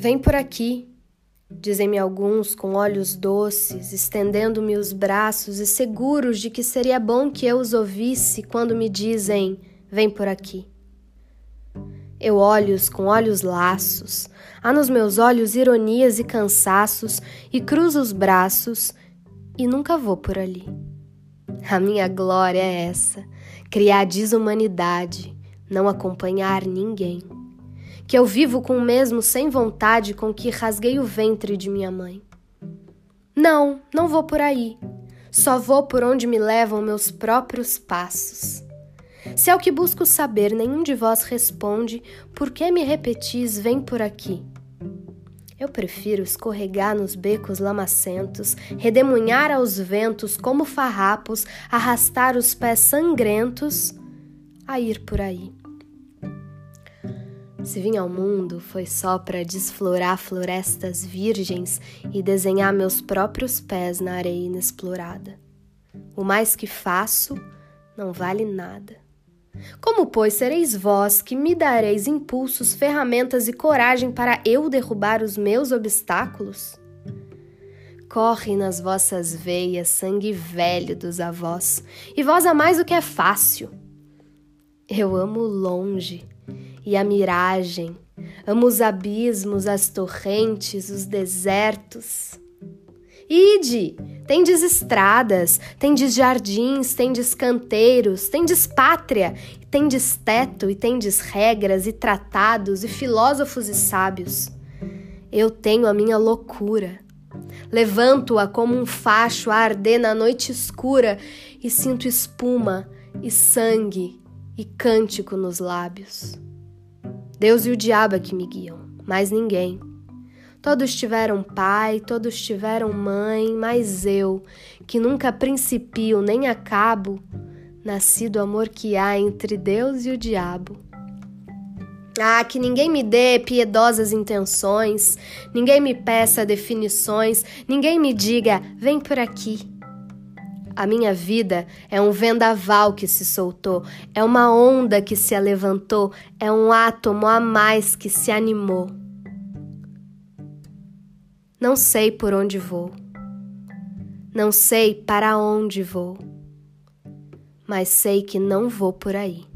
Vem por aqui, dizem-me alguns com olhos doces, estendendo-me os braços e seguros de que seria bom que eu os ouvisse quando me dizem: Vem por aqui. Eu olho-os com olhos laços, há nos meus olhos ironias e cansaços, e cruzo os braços e nunca vou por ali. A minha glória é essa: criar desumanidade, não acompanhar ninguém que eu vivo com o mesmo sem vontade com que rasguei o ventre de minha mãe. Não, não vou por aí. Só vou por onde me levam meus próprios passos. Se é o que busco saber, nenhum de vós responde, por que me repetis, vem por aqui? Eu prefiro escorregar nos becos lamacentos, redemunhar aos ventos como farrapos, arrastar os pés sangrentos, a ir por aí. Se vim ao mundo foi só para desflorar florestas virgens e desenhar meus próprios pés na areia inexplorada. O mais que faço não vale nada. Como, pois, sereis vós que me dareis impulsos, ferramentas e coragem para eu derrubar os meus obstáculos? Corre nas vossas veias sangue velho dos avós, e vós amais o que é fácil. Eu amo longe e a miragem, amo os abismos, as torrentes, os desertos. Ide, tendes estradas, tendes jardins, tendes canteiros, tendes pátria, tendes teto e tendes regras e tratados e filósofos e sábios. Eu tenho a minha loucura. Levanto-a como um facho a arder na noite escura e sinto espuma e sangue e cântico nos lábios. Deus e o diabo é que me guiam, mais ninguém. Todos tiveram pai, todos tiveram mãe, mas eu, que nunca principio nem acabo, nasci do amor que há entre Deus e o diabo. Ah, que ninguém me dê piedosas intenções, ninguém me peça definições, ninguém me diga, vem por aqui. A minha vida é um vendaval que se soltou, é uma onda que se levantou, é um átomo a mais que se animou. Não sei por onde vou, não sei para onde vou, mas sei que não vou por aí.